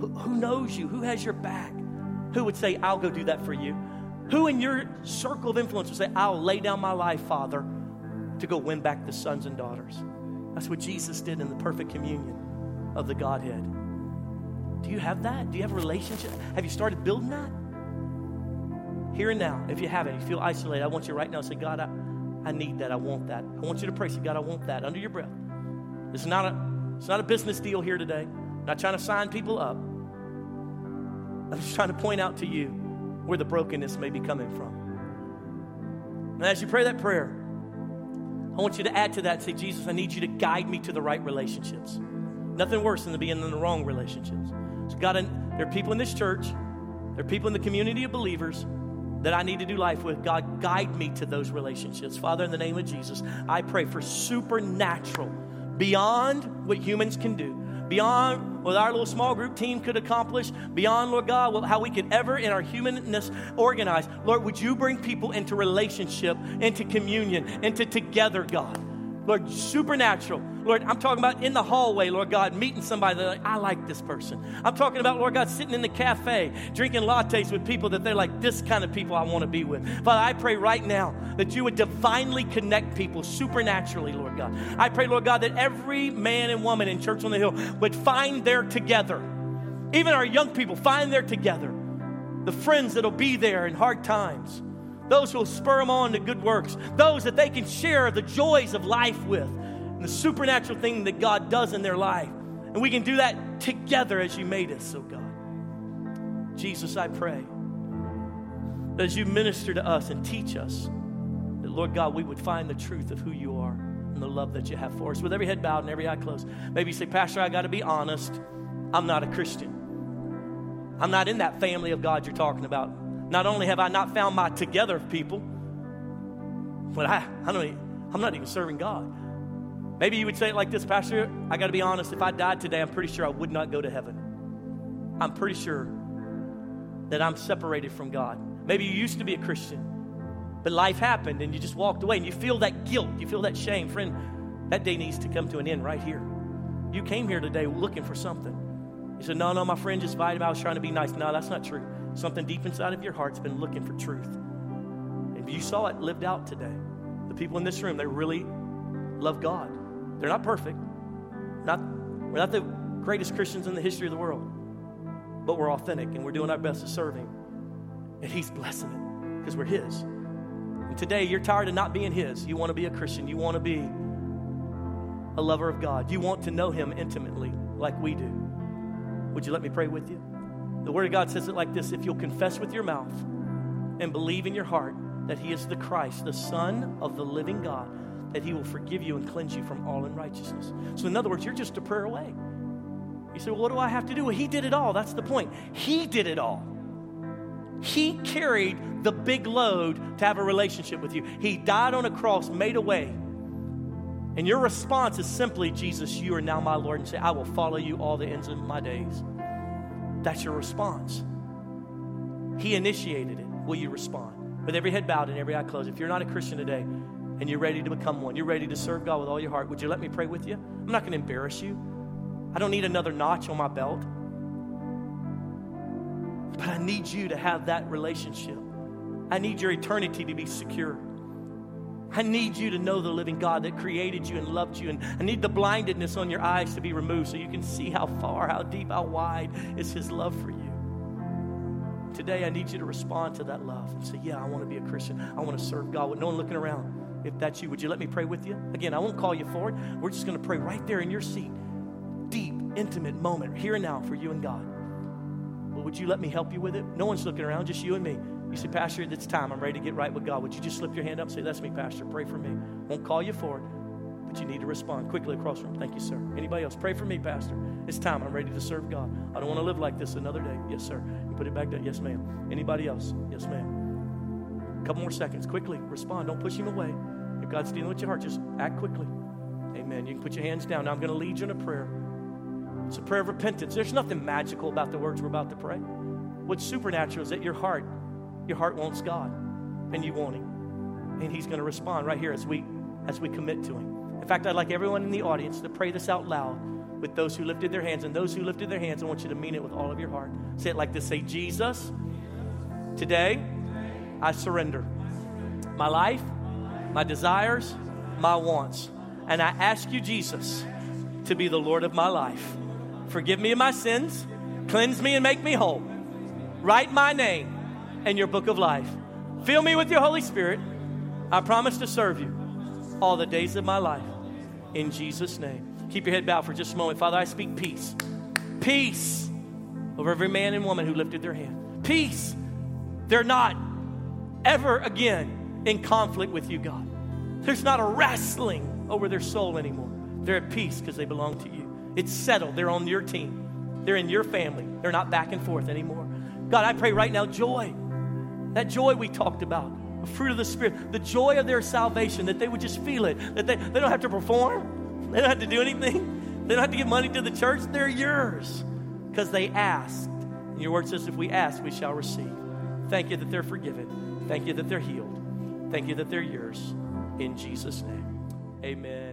Who, who knows you? Who has your back? Who would say, I'll go do that for you? Who in your circle of influence would say, I'll lay down my life, Father, to go win back the sons and daughters? That's what Jesus did in the perfect communion of the Godhead. Do you have that? Do you have a relationship? Have you started building that? Here and now, if you haven't, you feel isolated, I want you right now to say, God, I, I need that. I want that. I want you to pray. Say, God, I want that under your breath. It's not a, it's not a business deal here today. I'm not trying to sign people up. I'm just trying to point out to you where the brokenness may be coming from. And as you pray that prayer, I want you to add to that say, Jesus, I need you to guide me to the right relationships. Nothing worse than to be in the wrong relationships. So God, there are people in this church, there are people in the community of believers that I need to do life with. God, guide me to those relationships. Father, in the name of Jesus, I pray for supernatural, beyond what humans can do, beyond what our little small group team could accomplish, beyond, Lord God, how we could ever in our humanness organize. Lord, would you bring people into relationship, into communion, into together, God? Lord, supernatural. Lord, I'm talking about in the hallway, Lord God, meeting somebody that like, I like this person. I'm talking about, Lord God, sitting in the cafe, drinking lattes with people that they're like, this kind of people I want to be with. Father, I pray right now that you would divinely connect people supernaturally, Lord God. I pray, Lord God, that every man and woman in Church on the Hill would find their together. Even our young people find their together. The friends that'll be there in hard times those who will spur them on to good works, those that they can share the joys of life with, and the supernatural thing that God does in their life. And we can do that together as you made us, oh God. Jesus, I pray that as you minister to us and teach us, that Lord God, we would find the truth of who you are and the love that you have for us. With every head bowed and every eye closed, maybe you say, Pastor, I got to be honest. I'm not a Christian. I'm not in that family of God you're talking about. Not only have I not found my together people, but I, I don't even, I'm not even serving God. Maybe you would say it like this, Pastor. I got to be honest. If I died today, I'm pretty sure I would not go to heaven. I'm pretty sure that I'm separated from God. Maybe you used to be a Christian, but life happened and you just walked away and you feel that guilt, you feel that shame. Friend, that day needs to come to an end right here. You came here today looking for something. You said, No, no, my friend just invited me. I was trying to be nice. No, that's not true. Something deep inside of your heart's been looking for truth. And you saw it lived out today. The people in this room, they really love God. They're not perfect. Not, we're not the greatest Christians in the history of the world, but we're authentic and we're doing our best to serve Him. And He's blessing it because we're His. And today, you're tired of not being His. You want to be a Christian. You want to be a lover of God. You want to know Him intimately like we do. Would you let me pray with you? The Word of God says it like this if you'll confess with your mouth and believe in your heart that He is the Christ, the Son of the living God, that He will forgive you and cleanse you from all unrighteousness. So, in other words, you're just a prayer away. You say, Well, what do I have to do? Well, He did it all. That's the point. He did it all. He carried the big load to have a relationship with you. He died on a cross, made a way. And your response is simply, Jesus, you are now my Lord, and say, I will follow you all the ends of my days. That's your response. He initiated it. Will you respond? With every head bowed and every eye closed. If you're not a Christian today and you're ready to become one, you're ready to serve God with all your heart, would you let me pray with you? I'm not going to embarrass you. I don't need another notch on my belt. But I need you to have that relationship. I need your eternity to be secure. I need you to know the living God that created you and loved you. And I need the blindedness on your eyes to be removed so you can see how far, how deep, how wide is His love for you. Today, I need you to respond to that love and say, Yeah, I want to be a Christian. I want to serve God with no one looking around. If that's you, would you let me pray with you? Again, I won't call you forward. We're just going to pray right there in your seat. Deep, intimate moment, here and now for you and God. But would you let me help you with it? No one's looking around, just you and me. You say, Pastor, it's time. I'm ready to get right with God. Would you just slip your hand up and say, That's me, Pastor. Pray for me. Won't call you for it, but you need to respond quickly across room. Thank you, sir. Anybody else? Pray for me, Pastor. It's time. I'm ready to serve God. I don't want to live like this another day. Yes, sir. You put it back down. Yes, ma'am. Anybody else? Yes, ma'am. A couple more seconds. Quickly respond. Don't push him away. If God's dealing with your heart, just act quickly. Amen. You can put your hands down. Now I'm going to lead you in a prayer. It's a prayer of repentance. There's nothing magical about the words we're about to pray. What's supernatural is that your heart your heart wants God, and you want Him. And He's going to respond right here as we as we commit to Him. In fact, I'd like everyone in the audience to pray this out loud with those who lifted their hands. And those who lifted their hands, I want you to mean it with all of your heart. Say it like this Say, Jesus, today I surrender my life, my desires, my wants. And I ask you, Jesus, to be the Lord of my life. Forgive me of my sins, cleanse me and make me whole. Write my name in your book of life. Fill me with your Holy Spirit. I promise to serve you all the days of my life. In Jesus' name. Keep your head bowed for just a moment. Father, I speak peace. Peace over every man and woman who lifted their hand. Peace. They're not ever again in conflict with you, God. There's not a wrestling over their soul anymore. They're at peace because they belong to you. It's settled. They're on your team, they're in your family. They're not back and forth anymore. God, I pray right now, joy. That joy we talked about, the fruit of the Spirit, the joy of their salvation, that they would just feel it, that they, they don't have to perform, they don't have to do anything, they don't have to give money to the church. They're yours because they asked. And your word says, if we ask, we shall receive. Thank you that they're forgiven. Thank you that they're healed. Thank you that they're yours. In Jesus' name, amen.